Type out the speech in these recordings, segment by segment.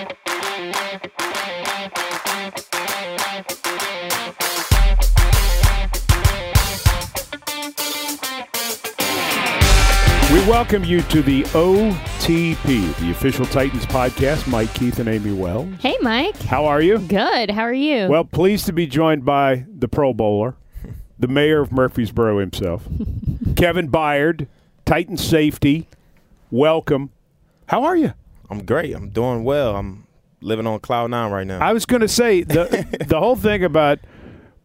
We welcome you to the OTP, the official Titans podcast. Mike Keith and Amie Wells. Hey, Mike. How are you? Good. How are you? Well, pleased to be joined by the Pro Bowler, the mayor of Murfreesboro himself, Kevin Byard, Titan safety. Welcome. How are you? I'm great. I'm doing well. I'm living on cloud nine right now. I was going to say the the whole thing about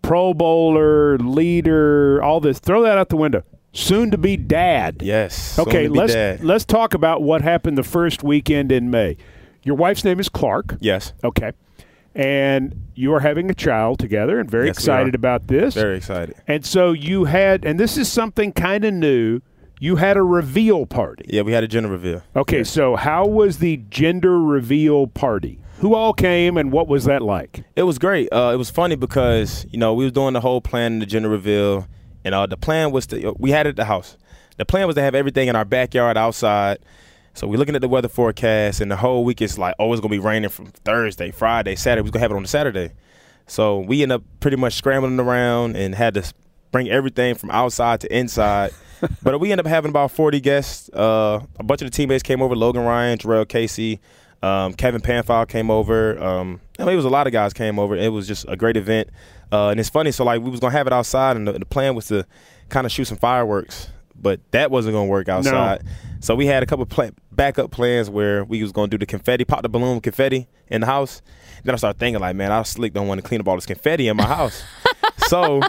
Pro Bowler, leader, all this. Throw that out the window. Soon to be dad. yes. Okay, let's dad. let's talk about what happened the first weekend in May. Your wife's name is Clark. Yes. Okay. And you are having a child together and very Yes, excited about this. Very excited. And so you had and this is something kind of new. You had a reveal party. Yeah, we had a gender reveal. Okay, so how was the gender reveal party? Who all came and what was that like? It was great. Uh, it was funny because you know we was doing the whole plan in the gender reveal, and uh, the plan was to we had it at the house. The plan was to have everything in our backyard outside. So we're looking at the weather forecast, and the whole week is like, oh, it's gonna be raining from Thursday, Friday, Saturday. We're gonna have it on the Saturday. So we end up pretty much scrambling around and had to bring everything from outside to inside. but we end up having about 40 guests. Uh, a bunch of the teammates came over: Logan Ryan, Jurrell Casey, um, Kevin Pamphile came over. Um, I mean, it was a lot of guys came over. It was just a great event, uh, and it's funny. So like we was gonna have it outside, and the, the plan was to kind of shoot some fireworks, but that wasn't gonna work outside. So we had a couple pla- backup plans where we was gonna do the confetti, pop the balloon confetti in the house. Then I started thinking like, man, I slick don't want to clean up all this confetti in my house. so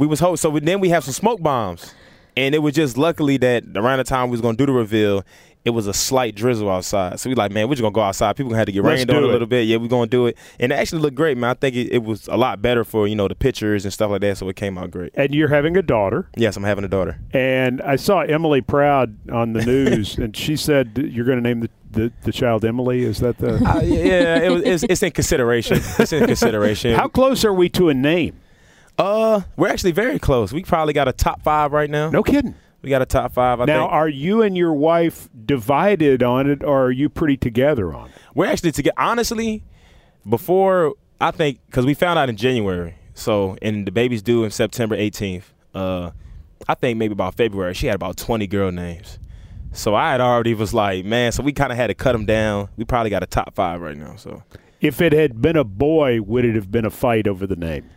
we was hope. So we, then we have some smoke bombs, and it was just luckily that around the time we was gonna do the reveal, it was a slight drizzle outside. So we like, man, we're just gonna go outside. People gonna have to get Let's rained on a little bit. Yeah, we're gonna do it, and it actually looked great, man. I think it, it was a lot better for you know the pictures and stuff like that. So it came out great. And you're having a daughter. Yes, I'm having a daughter. And I saw Emily Proud on the news, and she said you're going to name the, the, the child Emily. Is that the. Uh, yeah, it was, it's, it's in consideration. It's in consideration. How close are we to a name? Uh, we're actually very close. We probably got a top five right now. No kidding. We got a top five. I now, think. are you and your wife divided on it, or are you pretty together on it? We're actually together. Honestly, before I think because we found out in January, so and the baby's due in September 18th. Uh, I think maybe about February she had about 20 girl names. So I had already was like, man. So we kind of had to cut them down. We probably got a top five right now. So If it had been a boy, would it have been a fight over the name?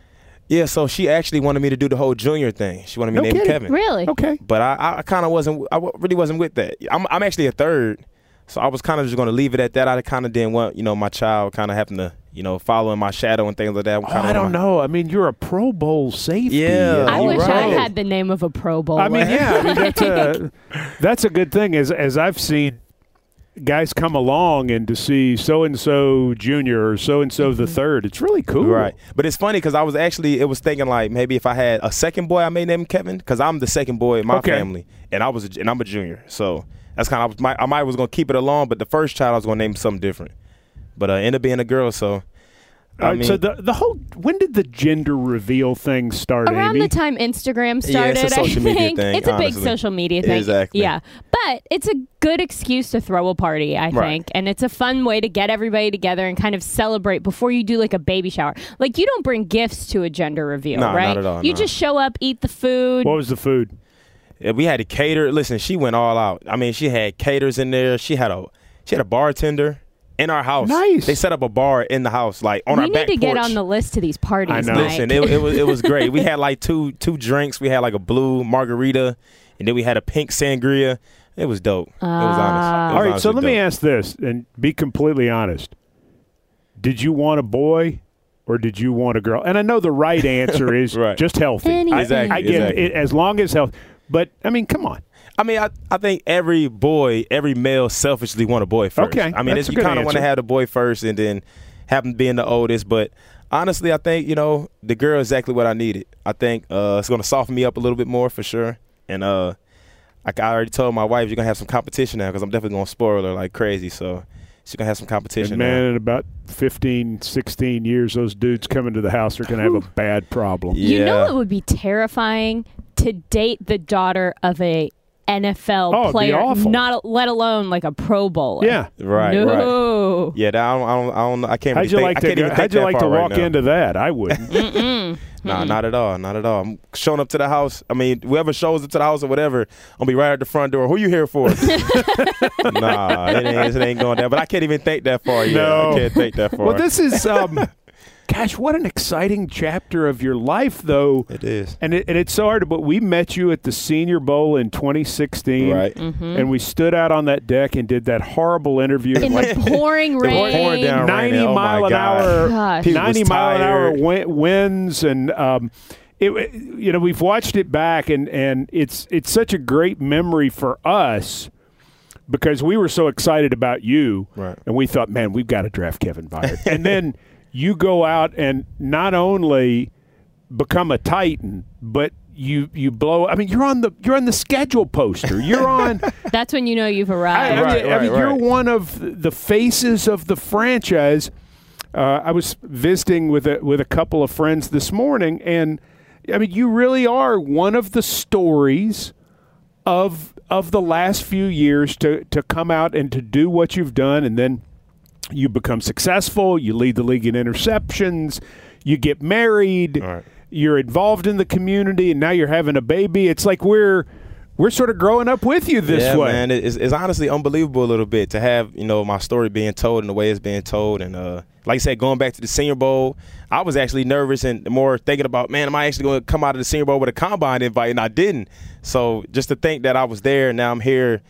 Yeah. So she actually wanted me to do the whole junior thing. She wanted me No to name kidding. Kevin. really? Okay. But I, I kind of wasn't. I w- really wasn't with that. I'm, I'm actually a third, so I was kind of just going to leave it at that. I kind of didn't want, you know, my child kind of having to, you know, follow in my shadow and things like that. I'm Oh, I don't my- know. I mean, you're a Pro Bowl safety. Yeah, I you're wish I had the name of a Pro Bowl. I mean, yeah, I mean, that's a uh, that's a good thing. As as I've seen guys come along and to see so and so junior or so and so the third, it's really cool. Right, but it's funny because I was actually it was thinking like maybe if I had a second boy, I may name him Kevin because I'm the second boy in my Okay. family, and I was a, and I'm a junior, so that's kind of my I might was gonna keep it along, but the first child I was gonna name something different, but uh, ended up being a girl, so I right, mean, so the the whole when did the gender reveal thing start? Around Amie? the time Instagram Yeah, it's started, a social I media think thing, it's a big social media thing. Exactly. Yeah, but it's a good excuse to throw a party, I Right. think, and it's a fun way to get everybody together and kind of celebrate before you do like a baby shower. Like you don't bring gifts to a gender reveal, No, not right? at all, You no. just show up, eat the food. what was the food? We had to cater. Listen, she went all out. I mean, she had caters in there. She had a she had a bartender in our house. Nice. They set up a bar in the house, like on we our need back to get on the list to these parties. I know. Mike. Listen, it, it was it was great. We had like two two drinks. We had like a blue margarita, and then we had a pink sangria. It was dope. it was honest. It Ah. was All right, so honestly let me ask this and be completely honest. Did you want a boy or did you want a girl? And I know the right answer is Right. just healthy. Anything. I, Exactly, I get exactly. it as long as health. But I mean, come on. I mean, I, I think every boy, every male, selfishly want a boy first. Okay, I mean, that's it's, a you kind of want to have the boy first, and then happen being the oldest. But honestly, I think you know the girl is exactly what I needed. I think uh, it's going to soften me up a little bit more for sure. And uh, like I already told my wife, you're gonna have some competition now because I'm definitely gonna spoil her like crazy. So she's gonna have some competition. And now. man, in about 15, 16 years, those dudes coming to the house are going to have a bad problem. Yeah. You know it would be terrifying to date the daughter of a NFL Oh, player, awful. not let alone like a Pro Bowler. Yeah. Right, no. right. Yeah, I don't, I don't, I don't, I can't. How'd really you think, like I to? can't Go, even how'd think you like to far right walk into that? I wouldn't. Nah, not at all, not at all. I'm showing up to the house. I mean, whoever shows up to the house or whatever, I'll be right at the front door. Who you here for? nah, it ain't, it ain't going there. But I can't even think that far yet. No. I can't think that far. well, this is. Um, gosh, what an exciting chapter of your life, though. it is. And it, and it's so hard, but we met you at the Senior Bowl in 2016, Right. And we stood out on that deck and did that horrible interview. In like the pouring They were rain. pouring down rain. 90 Oh, mile an hour, Gosh. 90 was mile an hour tired. winds, and um, it, you know we've watched it back, and and it's it's such a great memory for us because we were so excited about you, Right. and we thought, man, we've got to draft Kevin Byard, and then you go out and not only become a Titan, but you you blow. I mean, you're on the you're on the schedule poster. You're on. That's when you know you've arrived. I Right, mean, I mean, right, you're right. one of the faces of the franchise. Uh, I was visiting with a with a couple of friends this morning, and I mean, you really are one of the stories of of the last few years to to come out and to do what you've done, and then you become successful. You lead the league in interceptions. You get married. Right. You're involved in the community, and now you're having a baby. It's like we're we're sort of growing up with you this yeah, way. man. It's, it's honestly unbelievable a little bit to have you know my story being told and the way it's being told, and uh, like I said, going back to the Senior Bowl, I was actually nervous and more thinking about, man, am I actually going to come out of the Senior Bowl with a combine invite? And I didn't. So just to think that I was there, and now I'm here.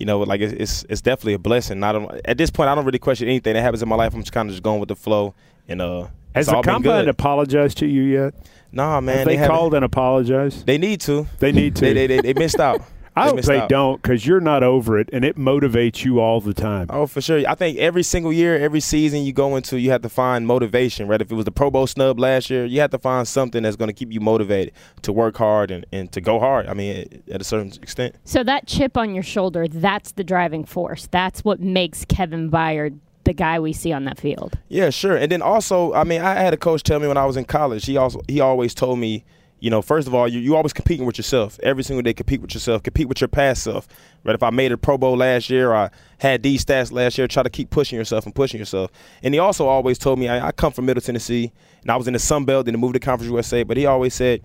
You know, like it's it's, it's definitely a blessing. I don't at this point I don't really question anything that happens in my life. I'm just kind of just going with the flow, and uh, Has the combine apologized to you yet? Nah, man, Have they, haven't- called and apologized? They need to. They need to. They they, they, they missed out. I hope missed they out. don't because you're not over it, and it motivates you all the time. Oh, for sure. I think every single year, every season you go into, you have to find motivation, right? If it was the Pro Bowl snub last year, you have to find something that's going to keep you motivated to work hard and, and to go hard. I mean, at a certain extent. So that chip on your shoulder, that's the driving force. That's what makes Kevin Byard the guy we see on that field. Yeah, sure. And then also, I mean, I had a coach tell me when I was in college. He also he always told me, you know, first of all, you you always competing with yourself. Every single day, compete with yourself. Compete with your past self. Right? If I made a Pro Bowl last year, I had these stats last year. Try to keep pushing yourself and pushing yourself. And he also always told me, I, I come from Middle Tennessee, and I was in the Sun Belt, then moved to Conference USA. But he always said.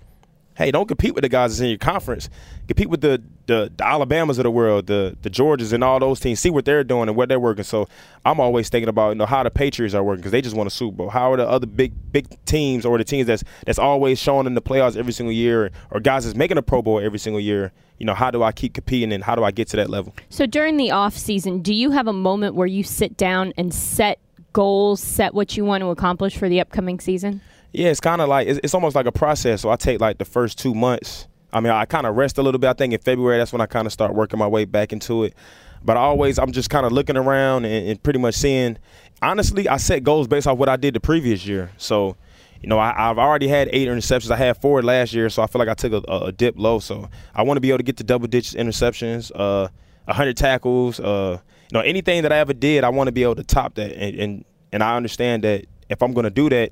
Hey, don't compete with the guys that's in your conference. Compete with the, the the Alabamas of the world, the the Georgias, and all those teams. See what they're doing and what they're working. So I'm always thinking about you know how the Patriots are working because they just won a Super Bowl. How are the other big big teams or the teams that's that's always showing in the playoffs every single year, or guys that's making a Pro Bowl every single year? You know, how do I keep competing and how do I get to that level? So during the off season, do you have a moment where you sit down and set goals, set what you want to accomplish for the upcoming season? Yeah, it's kind of like it's, it's almost like a process. So I take like the first two months. I mean, I kind of rest a little bit. I think in February that's when I kind of start working my way back into it. But I always I'm just kind of looking around and, and pretty much seeing. Honestly, I set goals based off what I did the previous year. So, you know, I, I've already had eight interceptions. I had four last year, so I feel like I took a, a, dip low. So I want to be able to get to double digits interceptions, uh, hundred tackles, uh, you know, anything that I ever did, I want to be able to top that. And and, and I understand that if I'm going to do that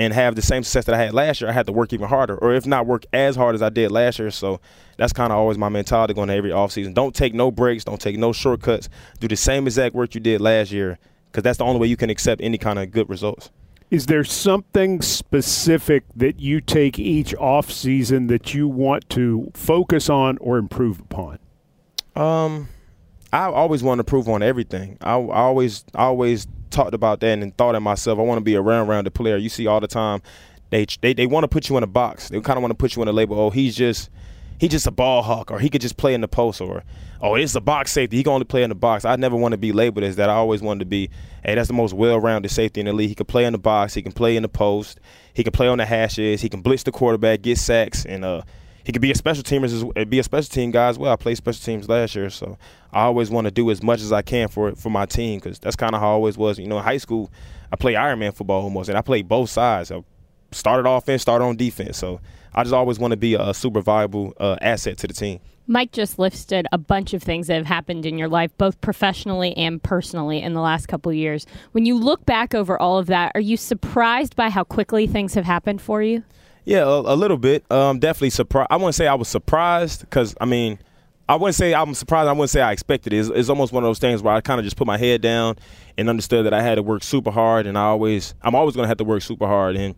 and have the same success that I had last year, I had to work even harder, or if not work as hard as I did last year. So that's kind of always my mentality going to every offseason. Don't take no breaks, don't take no shortcuts. Do the same exact work you did last year, because that's the only way you can accept any kind of good results. Is there something specific that you take each off season that you want to focus on or improve upon? Um, I always want to improve on everything. I, I always, always talked about that and thought of myself. I want to be a round-rounded player. You see all the time, they they, they want to put you in a box. They kind of want to put you in a label. Oh, he's just he just a ball hawk, or he could just play in the post, or oh, it's a box safety. He can only play in the box. I never want to be labeled as that. I always wanted to be, hey, that's the most well-rounded safety in the league. He can play in the box. He can play in the post. He can play on the hashes. He can blitz the quarterback, get sacks, and uh, he could be a special teamer as be a special team guy as well. I played special teams last year, so I always want to do as much as I can for for my team because that's kind of how I always was. You know, in high school, I played Ironman football almost, and I played both sides. I started offense, started on defense. So I just always want to be a super valuable uh, asset to the team. Mike just listed a bunch of things that have happened in your life, both professionally and personally, in the last couple years. When you look back over all of that, are you surprised by how quickly things have happened for you? Yeah, a, a little bit. Um, definitely surprised. I wouldn't say I was surprised because I mean, I wouldn't say I'm surprised. I wouldn't say I expected it. It's, it's almost one of those things where I kind of just put my head down and understood that I had to work super hard, and I always, I'm always going to have to work super hard, and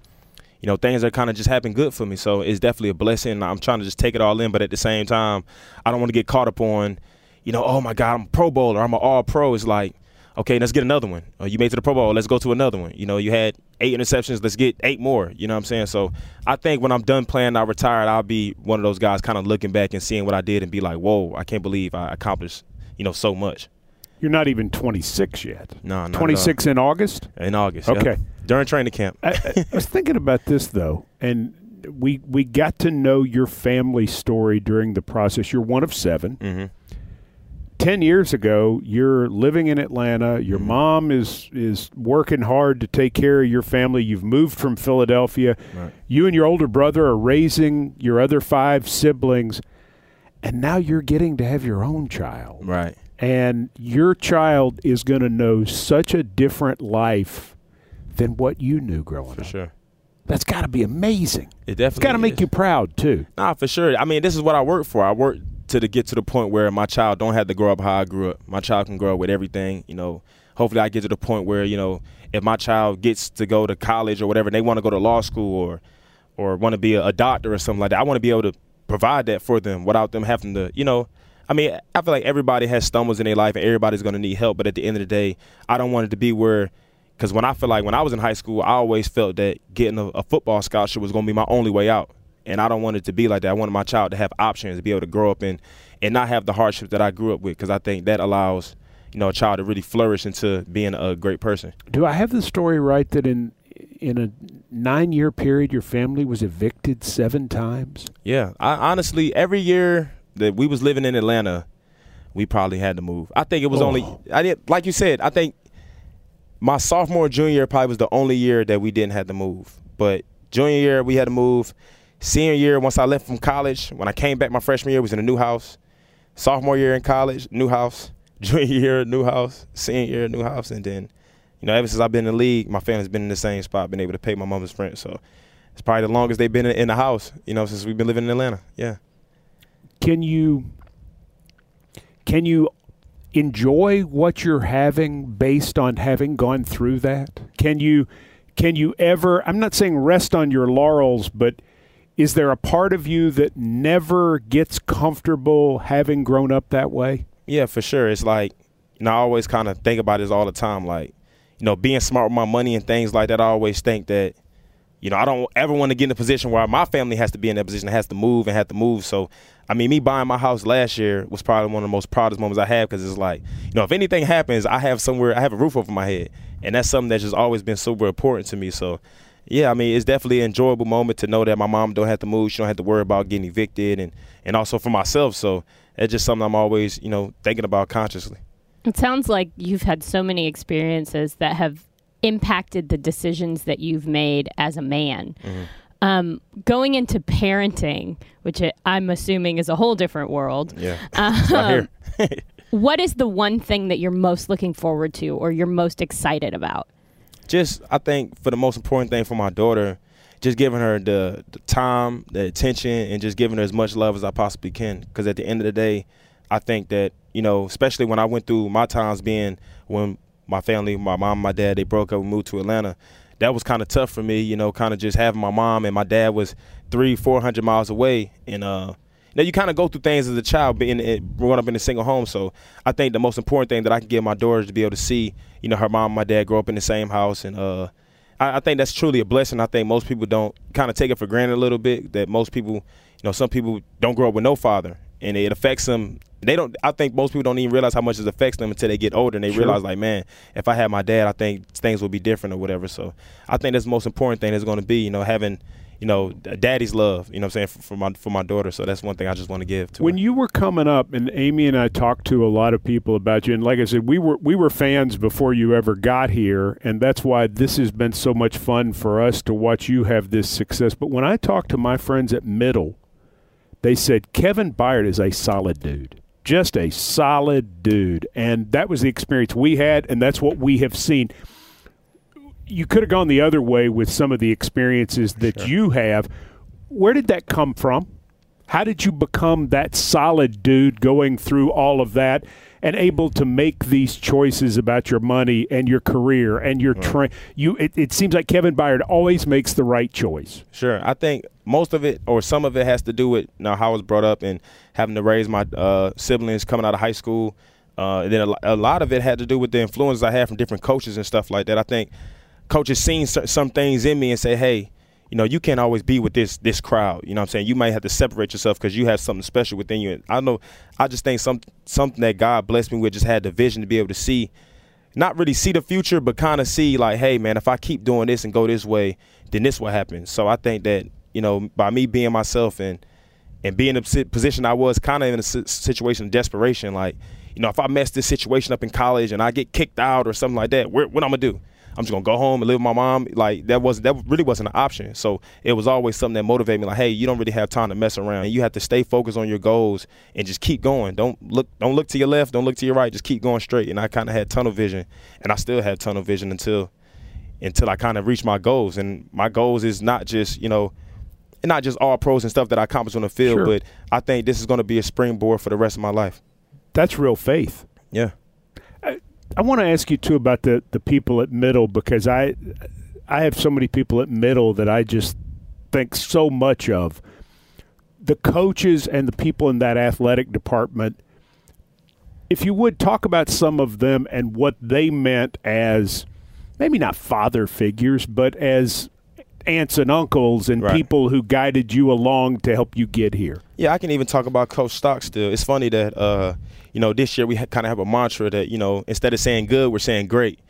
you know, things are kind of just happen good for me. So it's definitely a blessing. I'm trying to just take it all in, but at the same time, I don't want to get caught up on, you know, oh my God, I'm a Pro Bowler, I'm an All Pro. It's like, okay, let's get another one. Uh, you made to the Pro Bowl, let's go to another one. You know, you had eight interceptions, let's get eight more. You know what I'm saying? So I think when I'm done playing, I retired, I'll be one of those guys kind of looking back and seeing what I did and be like, whoa, I can't believe I accomplished, you know, so much. You're not even 26 yet. No, not 26 in August. In August. Okay. During training camp. I, I was thinking about this though, and we we got to know your family story during the process. You're one of 7 mm-hmm. Ten years ago, you're living in Atlanta. Your Mm-hmm. mom is is working hard to take care of your family. You've moved from Philadelphia. Right. You and your older brother are raising your other five siblings, and now you're getting to have your own child. Right. and your child is going to know such a different life than what you knew growing For up. sure. That's got to be amazing. It definitely got to make you proud too. Nah, for sure. I mean, this is what I work for. I work to the, get to the point where my child don't have to grow up how I grew up. My child can grow up with everything. You know, hopefully I get to the point where you know, if my child gets to go to college or whatever, they want to go to law school or or want to be a, a doctor or something like that. I want to be able to provide that for them without them having to, you know. I mean, I feel like everybody has stumbles in their life and everybody's going to need help. But at the end of the day, I don't want it to be where, because when I feel like when I was in high school, I always felt that getting a, a football scholarship was going to be my only way out. And I don't want it to be like that. I wanted my child to have options, to be able to grow up and, and not have the hardships that I grew up with, because I think that allows, you know, a child to really flourish into being a great person. Do I have the story right that in in a nine year period your family was evicted seven times? Yeah, I honestly every year that we was living in Atlanta, we probably had to move. I think it was Oh. only I did like you said. I think my sophomore junior year probably was the only year that we didn't have to move. But junior year we had to move. Senior year once I left from college, when I came back my freshman year was in a new house. Sophomore year in college, new house. Junior year, new house. Senior year, new house, and then you know ever since I've been in the league, my family's been in the same spot, been able to pay my mama's rent. So it's probably the longest they've been in, in the house. You know since we've been living in Atlanta. Yeah. Can you can you enjoy what you're having based on having gone through that? Can you can you ever I'm not saying rest on your laurels, but is there a part of you that never gets comfortable having grown up that way? Yeah, for sure. It's like, know, I always kind of think about this all the time. Like, you know, being smart with my money and things like that. I always think that, you know, I don't ever want to get in a position where my family has to be in that position, has to move and have to move. So, I mean, me buying my house last year was probably one of the most proudest moments I have because it's like, you know, if anything happens, I have somewhere, I have a roof over my head, and that's something that's just always been super important to me. So, yeah, I mean, it's definitely an enjoyable moment to know that my mom don't have to move, she don't have to worry about getting evicted, and and also for myself. So, it's just something I'm always, you know, thinking about consciously. It sounds like you've had so many experiences that have impacted the decisions that you've made as a man. Um, going into parenting, which I'm assuming is a whole different world, Yeah. um, what is the one thing that you're most looking forward to or you're most excited about? Just I think for the most important thing for my daughter, just giving her the, the time, the attention, and just giving her as much love as I possibly can. Because at the end of the day, I think that you know, especially when I went through my times being when my family, my mom, my dad, they broke up and moved to Atlanta. That was kind of tough for me, you know, kind of just having my mom and my dad was three, four hundred miles away, and uh, know, you kind of go through things as a child, being it, growing up in a single home. So I think the most important thing that I can give my daughter is to be able to see, you know, her mom and my dad grow up in the same house, and uh, I, I think that's truly a blessing. I think most people don't kind of take it for granted a little bit. That most people, you know, some people don't grow up with no father, and it affects them. They don't. I think most people don't even realize how much it affects them until they get older, and they Sure. realize, like, man, if I had my dad, I think things would be different or whatever. So I think that's the most important thing is going to be, you know, having. You know, daddy's love. You know, what I'm saying for, for my for my daughter. So that's one thing I just want to give to When her. you were coming up, and Amie and I talked to a lot of people about you, and like I said, we were we were fans before you ever got here, and that's why this has been so much fun for us to watch you have this success. But when I talked to my friends at Middle, they said Kevin Byard is a solid dude, just a solid dude, and that was the experience we had, and that's what we have seen. You could have gone the other way with some of the experiences that Sure. you have. Where did that come from? How did you become that solid dude going through all of that and able to make these choices about your money and your career and your train? You, it, it seems like Kevin Byard always makes the right choice. Sure. I think most of it or some of it has to do with you know, how I was brought up and having to raise my uh, siblings coming out of high school. Uh, and then a, a lot of it had to do with the influence I had from different coaches and stuff like that. I think coaches seen some things in me and say, hey, you know, you can't always be with this this crowd. You know what I'm saying? You might have to separate yourself because you have something special within you. I know I just think some something that God blessed me with just had the vision to be able to see not really see the future, but kind of see like, hey, man, if I keep doing this and go this way, then this will happen. So I think that you know, by me being myself and and being in the position I was, kind of in a situation of desperation, like, you know, if I mess this situation up in college and I get kicked out or something like that, where, what I'm gonna do? I'm just gonna go home and live with my mom. Like that was that really wasn't an option. So it was always something that motivated me. Like, hey, you don't really have time to mess around. You have to stay focused on your goals and just keep going. Don't look don't look to your left. Don't look to your right. Just keep going straight. And I kind of had tunnel vision, and I still had tunnel vision until until I kind of reached my goals. And my goals is not just you know. and Not just all pros and stuff that I accomplished on the field, Sure. but I think this is going to be a springboard for the rest of my life. That's real faith. Yeah. I want to ask you too about the the people at middle because I I have so many people at middle that I just think so much of. The coaches and the people in that athletic department. If you would talk about some of them and what they meant as maybe not father figures, but as aunts and uncles and Right. people who guided you along to help you get here. Yeah, I can even talk about Coach Stockstill. It's funny that uh, you know this year we kind of have a mantra that you know instead of saying good, we're saying great.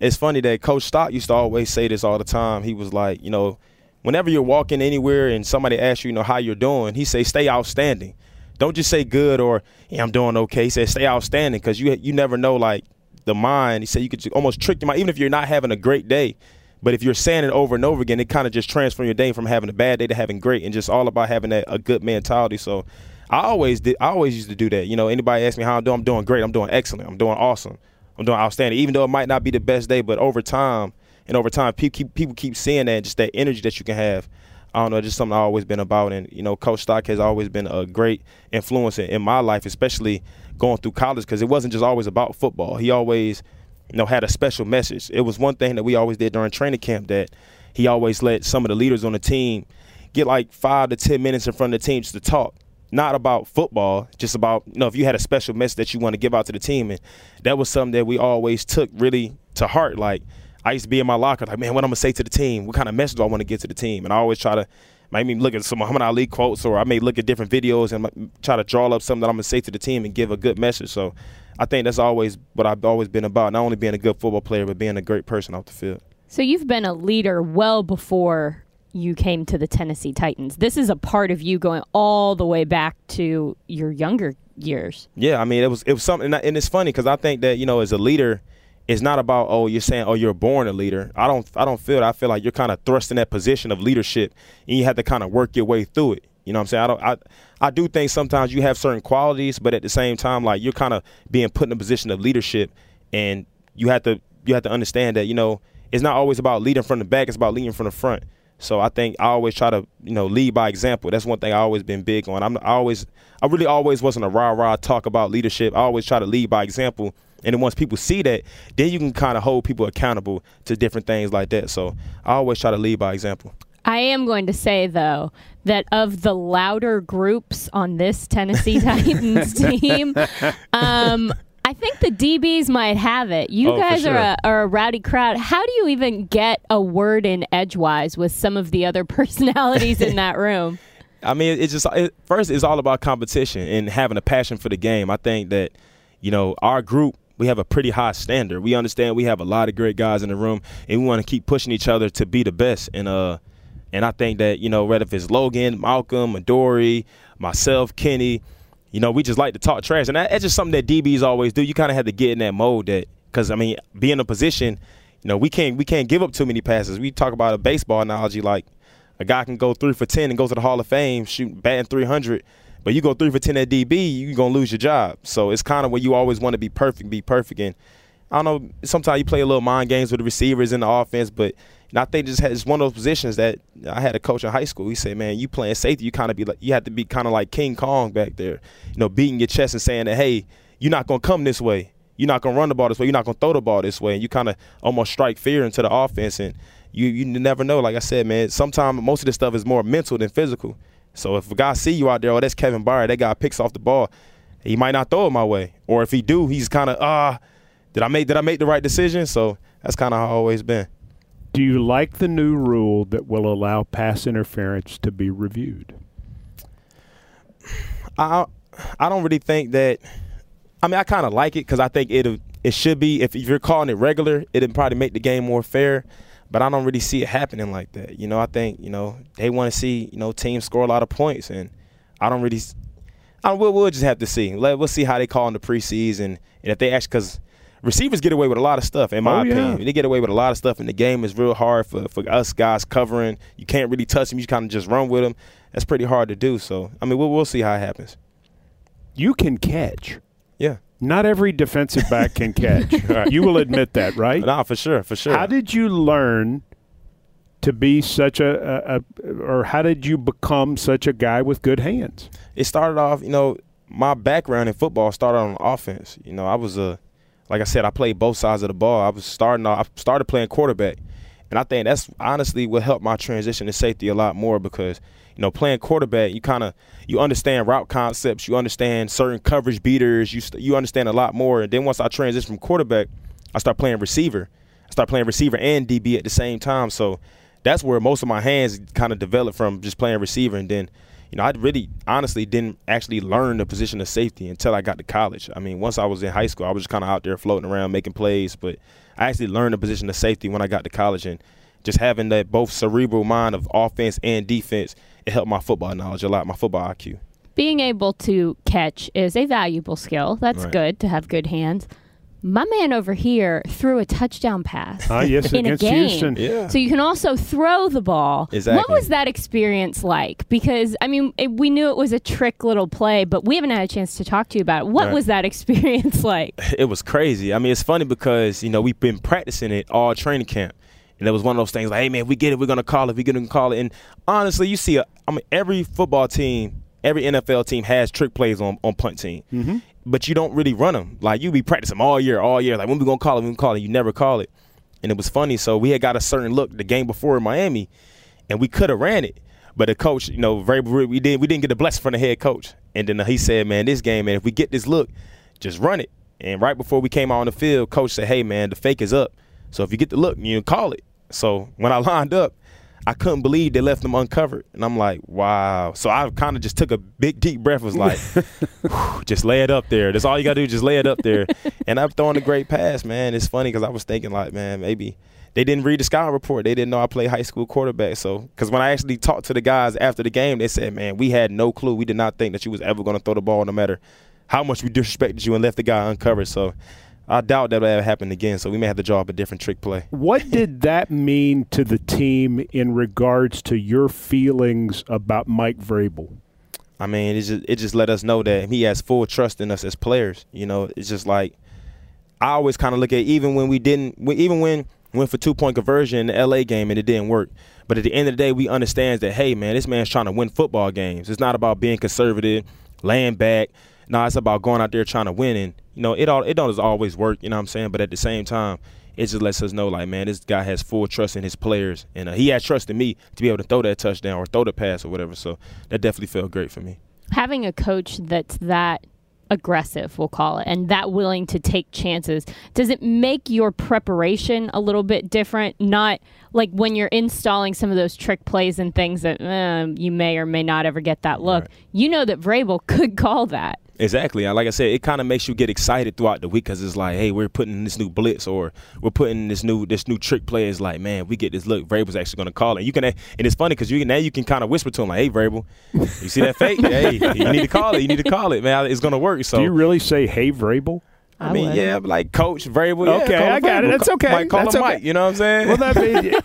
It's funny that Coach Stock used to always say this all the time. He was like, you know, whenever you're walking anywhere and somebody asks you, you know, how you're doing, he say, stay outstanding. Don't just say good or yeah, I'm doing okay. He said, stay outstanding because you you never know like the mind. He said you could almost trick your mind, even if you're not having a great day. But if you're saying it over and over again, it kind of just transforms your day from having a bad day to having great, and just all about having that a good mentality. So, I always did. I always used to do that. You know, anybody ask me how I'm doing, I'm doing great. I'm doing excellent. I'm doing awesome. I'm doing outstanding. Even though it might not be the best day, but over time and over time, people keep people keep seeing that, just that energy that you can have. I don't know, just something I've always been about. And, you know, Coach Stock has always been a great influence in, in my life, especially going through college, because it wasn't just always about football. He always, you know, had a special message. It was one thing that we always did during training camp that he always let some of the leaders on the team get like five to 10 minutes in front of the team just to talk. Not about football, just about, you know, if you had a special message that you want to give out to the team. And that was something that we always took really to heart. Like, I used to be in my locker, like, man, what I'm gonna say to the team? What kind of message do I want to get to the team? And I always try to maybe look at some Muhammad Ali quotes, or I may look at different videos and try to draw up something that I'm gonna say to the team and give a good message. So, I think that's always what I've always been about. Not only being a good football player, but being a great person off the field. So you've been a leader well before you came to the Tennessee Titans. This is a part of you going all the way back to your younger years. Yeah, I mean, it was it was something, and it's funny because I think that you know, as a leader, it's not about oh, you're saying oh, you're born a leader. I don't I don't feel. I feel like you're kind of thrust in that position of leadership, and you have to kind of work your way through it. You know what I'm saying? I don't I I do think sometimes you have certain qualities, but at the same time, like you're kind of being put in a position of leadership, and you have to you have to understand that you know it's not always about leading from the back; it's about leading from the front. So I think I always try to, you know, lead by example. That's one thing I always been big on. I'm I always, I really always wasn't a rah rah talk about leadership. I always try to lead by example. And then once people see that, then you can kind of hold people accountable to different things like that. So I always try to lead by example. I am going to say though that of the louder groups on this Tennessee Titans team, um, I think the DBs might have it. You Oh, guys are, a, are a rowdy crowd. How do you even get a word in edgewise with some of the other personalities in that room? I mean, it's just it, first it's all about competition and having a passion for the game. I think that you know our group we have a pretty high standard. We understand we have a lot of great guys in the room, and we want to keep pushing each other to be the best. And uh, and I think that you know whether if it's Logan, Malcolm, Adoree, myself, Kenny, you know, we just like to talk trash, and that, that's just something that DBs always do. You kind of have to get in that mode that because I mean, be in a position, you know, we can't we can't give up too many passes. We talk about a baseball analogy like a guy can go three for ten and go to the Hall of Fame, shoot batting three hundred. But you go three for ten at DB, you're gonna lose your job. So it's kind of where you always want to be perfect, be perfect. And I don't know, sometimes you play a little mind games with the receivers in the offense, but And I think just it's one of those positions that I had a coach in high school. He said, "Man, you playing safety, you kind of be like you have to be kind of like King Kong back there, you know, beating your chest and saying that, hey, you're not gonna come this way, you're not gonna run the ball this way, you're not gonna throw the ball this way, and you kind of almost strike fear into the offense. And you you never know. Like I said, man, sometimes most of this stuff is more mental than physical. So if a guy see you out there, oh, that's Kevin Byard, that guy picks off the ball, he might not throw it my way, or if he do, he's kind of ah, did I make did I make the right decision? So that's kind of how I've always been. Do you like the new rule that will allow pass interference to be reviewed? I I don't really think that. I mean, I kind of like it because I think it it should be. If you're calling it regular, it'd probably make the game more fair. But I don't really see it happening like that. You know, I think you know they want to see you know teams score a lot of points, and I don't really. I we'll, we'll just have to see. Let, we'll see how they call in the preseason, and if they actually because receivers get away with a lot of stuff, in my Oh, yeah. opinion. They get away with a lot of stuff, and the game is real hard for, for us guys covering. You can't really touch them. You kind of just run with them. That's pretty hard to do. So, I mean, we'll, we'll see how it happens. You can catch. Yeah. Not every defensive back can catch. You will admit that, right? Nah, for sure, for sure. How did you learn to be such a, a, a, or how did you become such a guy with good hands? it started off, you know, my background in football started on offense. You know, I was a, like I said, I played both sides of the ball. I was starting off, I started playing quarterback. And I think that's honestly what helped my transition to safety a lot more because, you know, playing quarterback, you kind of, you understand route concepts, you understand certain coverage beaters, you, you understand a lot more. And then once I transitioned from quarterback, I start playing receiver. I start playing receiver and DB at the same time. So that's where most of my hands kind of developed from just playing receiver. And then, you know, I really honestly didn't actually learn the position of safety until I got to college. I mean, once I was in high school, I was just kind of out there floating around making plays, but I actually learned the position of safety when I got to college. And just having that both cerebral mind of offense and defense, it helped my football knowledge a lot, my football IQ. Being able to catch is a valuable skill. That's Right. good to have good hands. My man over here threw a touchdown pass Ah, yes, in a game. Houston. Yeah. So you can also throw the ball. What was that experience like? Because I mean, it, we knew it was a trick little play, but we haven't had a chance to talk to you about it. What Right. was that experience like? it was crazy. I mean, it's funny because you know we've been practicing it all training camp, and it was one of those things like, hey man, we get it, we're gonna call it, we're gonna call it. And honestly, you see, a, I mean, every football team, every NFL team has trick plays on on punt team, Mm-hmm. But you don't really run them. Like you be practicing all year, all year. Like when we gonna call it, when we call it, you never call it. And it was funny. So we had got a certain look the game before in Miami, and we could have ran it. But the coach, you know, very we didn't we didn't get the blessing from the head coach. And then he said, "Man, this game, man, if we get this look, just run it." And right before we came out on the field, coach said, "Hey, man, the fake is up. So if you get the look, you call it." So when I lined up, I couldn't believe they left them uncovered, and I'm like, "Wow!" So I kind of just took a big deep breath, was like, "Whew, "Just lay it up there. That's all you gotta do. Just lay it up there." and I'm throwing a great pass, man. It's funny because I was thinking like, man, maybe they didn't read the scouting report. They didn't know I played high school quarterback. So, because when I actually talked to the guys after the game, they said, "Man, we had no clue. We did not think that you was ever going to throw the ball, no matter how much we disrespected you and left the guy uncovered." So, I doubt that will ever happen again. So, we may have to draw up a different trick play. What did that mean to the team in regards to your feelings about Mike Vrabel? I mean, it just it just let us know that he has full trust in us as players. You know, it's just like I always kind of look at even when we didn't, even when went for two point conversion in the LA game and it didn't work. But at the end of the day, we understand that hey, man, this man's trying to win football games. It's not about being conservative, laying back. No, it's about going out there trying to win. And you know, it all it don't always work. You know what I'm saying? But at the same time. It just lets us know, like, man, this guy has full trust in his players, and uh, he has trust in me to be able to throw that touchdown or throw the pass or whatever. So that definitely felt great for me. Having a coach that's that aggressive, we'll call it, and that willing to take chances, does it make your preparation a little bit different? Not like when you're installing some of those trick plays and things that um, you may or may not ever get that look. Right. You know that Vrabel could call that. Exactly. Like I said, it kind of makes you get excited throughout the week because it's like, hey, we're putting this new blitz or we're putting this new this new trick play. It's like, man, we get this look. Vrabel's actually going to call it. You can, and it's funny because you can, now you can kind of whisper to him like, hey, Vrabel, you see that fake? hey, you need to call it. You need to call it, man. It's going to work. So Do you really say, "Hey, Vrabel"? I mean, would. yeah, like Coach Vrabel. yeah, Okay, I got it. That's okay. Like, call That's him okay. Mike. You know what I'm saying? Well, that means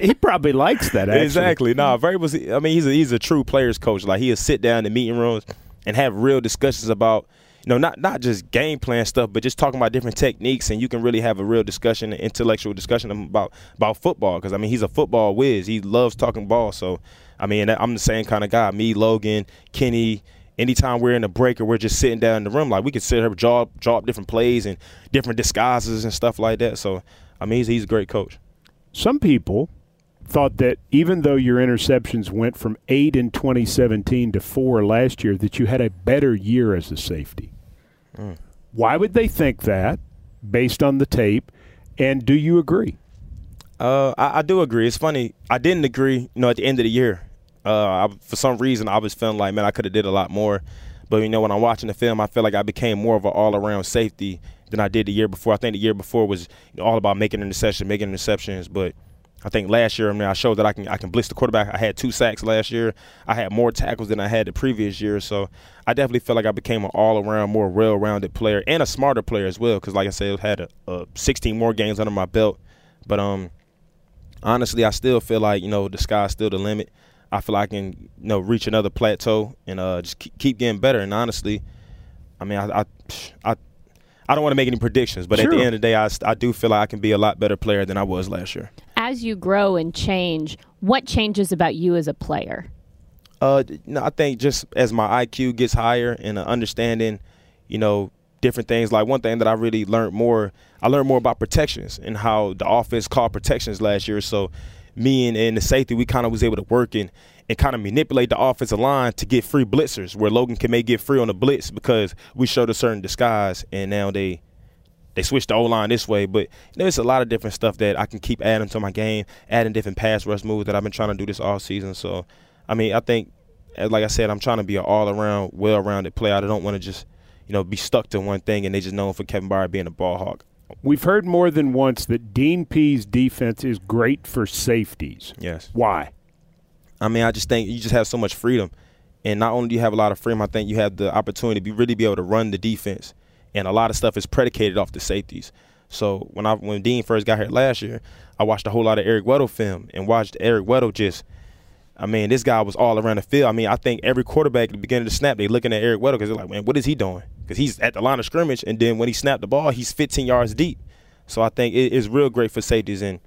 he probably likes that. Actually. Exactly. No, Vrabel's. I mean, he's a he's a true players coach. Like he'll sit down in the meeting rooms and have real discussions about you know, not not just game plan stuff, but just talking about different techniques, and you can really have a real discussion, an intellectual discussion about about football. Because I mean, he's a football whiz. He loves talking ball. So, I mean, I'm the same kind of guy. Me, Logan, Kenny. Anytime we're in a break or we're just sitting down in the room, like we could sit here, draw, draw up different plays and different disguises and stuff like that. So, I mean, he's, he's a great coach. Some people thought that even though your interceptions went from eight in 2017 to four last year, that you had a better year as a safety. Mm. Why would they think that based on the tape? And do you agree? Uh, I, I, do agree. It's funny. I didn't agree. You know, at the end of the year, uh, I, for some reason, I was feeling like, man, I could have did a lot more. But you know, when I'm watching the film, I feel like I became more of an all-around safety than I did the year before. I think the year before was you know, all about making interceptions, making interceptions, but I think last year, I mean, I showed that I can I can blitz the quarterback. I had two sacks last year. I had more tackles than I had the previous year. So I definitely feel like I became an all around, more well rounded player and a smarter player as well. Because like I said, I had a, a 16 more games under my belt. But um, honestly, I still feel like you know the sky's still the limit. I feel like I can you know reach another plateau and uh, just keep getting better. And honestly, I mean, I I, I I don't want to make any predictions, but sure. at the end of the day, I, I do feel like I can be a lot better player than I was last year. As you grow and change, what changes about you as a player? Uh, no, I think just as my IQ gets higher and understanding, you know, different things. Like one thing that I really learned more, I learned more about protections and how the offense called protections last year. So me and, and the safety, we kind of was able to work and, and kind of manipulate the offensive line to get free blitzers where Logan can may get free on the blitz because we showed a certain disguise and now they they switched the O line this way. But there's a lot of different stuff that I can keep adding to my game, adding different pass rush moves that I've been trying to do this all season. So I mean, I think uh, like I said, I'm trying to be an all around, well rounded player. I don't want to just, you know, be stuck to one thing and they just known for Kevin Byard being a ball hawk. We've heard more than once that Dean Pees' defense is great for safeties. Yes. Why? I mean, I just think you just have so much freedom. And not only do you have a lot of freedom, I think you have the opportunity to be, really be able to run the defense. And a lot of stuff is predicated off the safeties. So when I when Dean first got here last year, I watched a whole lot of Eric Weddle film and watched Eric Weddle just I mean, this guy was all around the field. I mean, I think every quarterback at the beginning of the snap, they looking at Eric Weddle because they're like, man, what is he doing? Because he's at the line of scrimmage, and then when he snapped the ball, he's 15 yards deep. So I think it is real great for safeties. And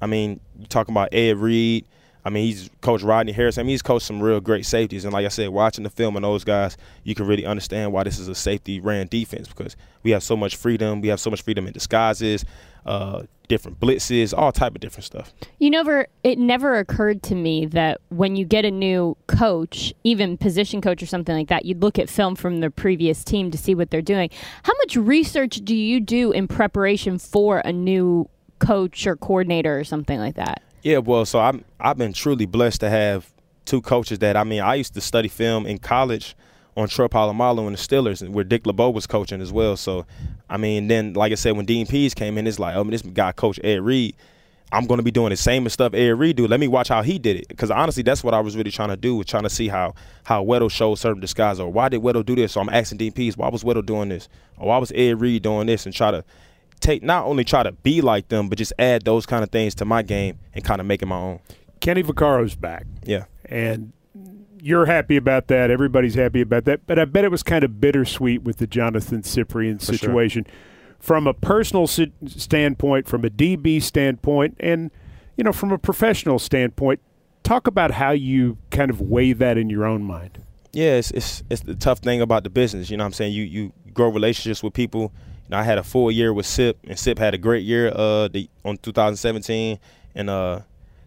I mean, you talking about Ed Reed, I mean, he's coached Rodney Harris. I mean, he's coached some real great safeties. And like I said, watching the film on those guys, you can really understand why this is a safety ran defense because we have so much freedom. We have so much freedom in disguises, uh, different blitzes, all type of different stuff. You never, it never occurred to me that when you get a new coach, even position coach or something like that, you'd look at film from the previous team to see what they're doing. How much research do you do in preparation for a new coach or coordinator or something like that? Yeah, well, so I'm I've been truly blessed to have two coaches that I mean I used to study film in college on Troy Polamalu and the Steelers, where Dick LeBeau was coaching as well. So, I mean, then like I said, when Dean Pees came in, it's like, oh, this guy coach Ed Reed. I'm going to be doing the same stuff Ed Reed do. Let me watch how he did it, because honestly, that's what I was really trying to do, was trying to see how how Weddle showed certain disguise, or why did Weddle do this? So I'm asking Dean Pees, why was Weddle doing this, or why was Ed Reed doing this, and try to take not only try to be like them, but just add those kind of things to my game and kind of make it my own. Kenny Vaccaro's back. Yeah. And you're happy about that. Everybody's happy about that. But I bet it was kind of bittersweet with the Johnathan Cyprien situation. Sure. From a personal si- standpoint, from a DB standpoint, and, you know, from a professional standpoint, talk about how you kind of weigh that in your own mind. Yeah, it's, it's, it's the tough thing about the business. You know what I'm saying? You, you grow relationships with people – you know, I had a full year with Sip, and Sip had a great year uh, the, on 2017, and uh,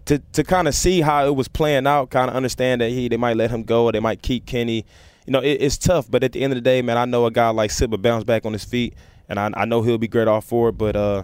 to to kind of see how it was playing out, kind of understand that he they might let him go or they might keep Kenny. You know, it, it's tough, but at the end of the day, man, I know a guy like Sip will bounce back on his feet, and I, I know he'll be great off for it. But uh,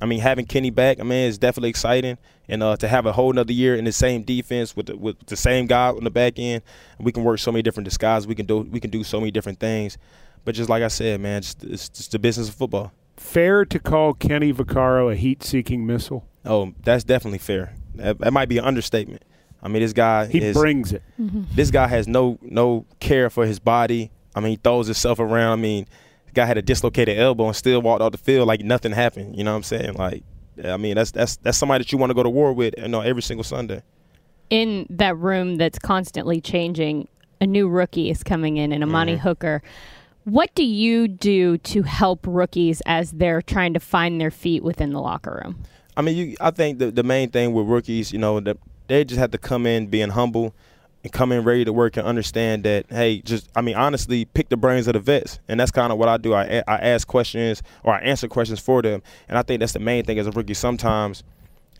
I mean, having Kenny back, I mean, it's definitely exciting, and uh, to have a whole another year in the same defense with the, with the same guy on the back end, we can work so many different disguises. We can do we can do so many different things. But just like I said, man, just, it's just the business of football. Fair to call Kenny Vaccaro a heat-seeking missile? Oh, that's definitely fair. That, that might be an understatement. I mean, this guy he is, brings it. Mm-hmm. This guy has no no care for his body. I mean, he throws himself around. I mean, the guy had a dislocated elbow and still walked off the field like nothing happened. You know what I'm saying? Like, I mean, that's that's that's somebody that you want to go to war with. You know, every single Sunday. In that room that's constantly changing, a new rookie is coming in, and Amani mm-hmm. Hooker What do you do to help rookies as they're trying to find their feet within the locker room? I mean, you, I think the the main thing with rookies, you know, that they just have to come in being humble and come in ready to work and understand that hey just i mean honestly pick the brains of the vets. And that's kind of what i do. I, I ask questions or i answer questions for them. And i think that's the main thing as a rookie. Sometimes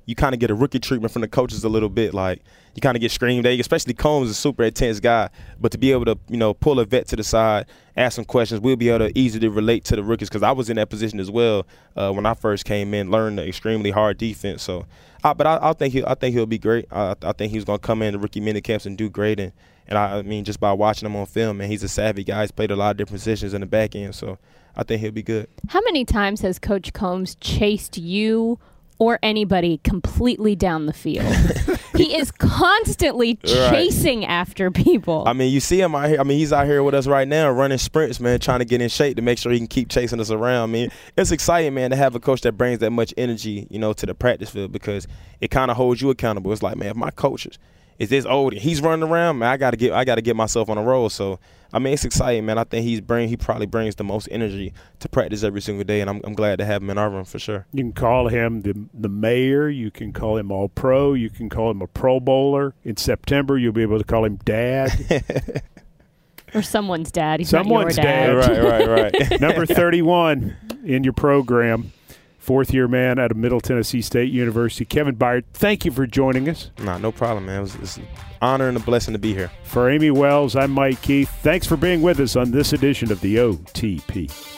you kind of get a rookie treatment from the coaches a little bit. Like you kind of get screamed at, especially Coombs is a super intense guy. But to be able to, you know, pull a vet to the side, ask some questions, we'll be able to easily relate to the rookies because I was in that position as well uh, when I first came in, learned the extremely hard defense. So, uh, but I, I, think he, I think he'll be great. I, I think he's going to come in the rookie mini camps and do great. And and I, I mean, just by watching him on film, and he's a savvy guy. He's played a lot of different positions in the back end, so I think he'll be good. How many times has Coach Coombs chased you or anybody completely down the field. he is constantly chasing right. after people. I mean, you see him out here. I mean, he's out here with us right now running sprints, man, trying to get in shape to make sure he can keep chasing us around. I mean, it's exciting, man, to have a coach that brings that much energy, you know, to the practice field because it kind of holds you accountable. It's like, man, if my coaches is this old he's running around, man, I gotta get I gotta get myself on a roll. So I mean, it's exciting, man. I think he's bring he probably brings the most energy to practice every single day, and I'm, I'm glad to have him in our room for sure. You can call him the the mayor. You can call him all pro. You can call him a Pro Bowler. In September, you'll be able to call him Dad. or someone's dad. He's someone's dad. dad. Right, right, right. Number 31 in your program fourth year man out of Middle Tennessee State University. Kevin Byard, thank you for joining us. Nah, no problem, man. It was, it's an honor and a blessing to be here. For Amie Wells, I'm Mike Keith. Thanks for being with us on this edition of the OTP.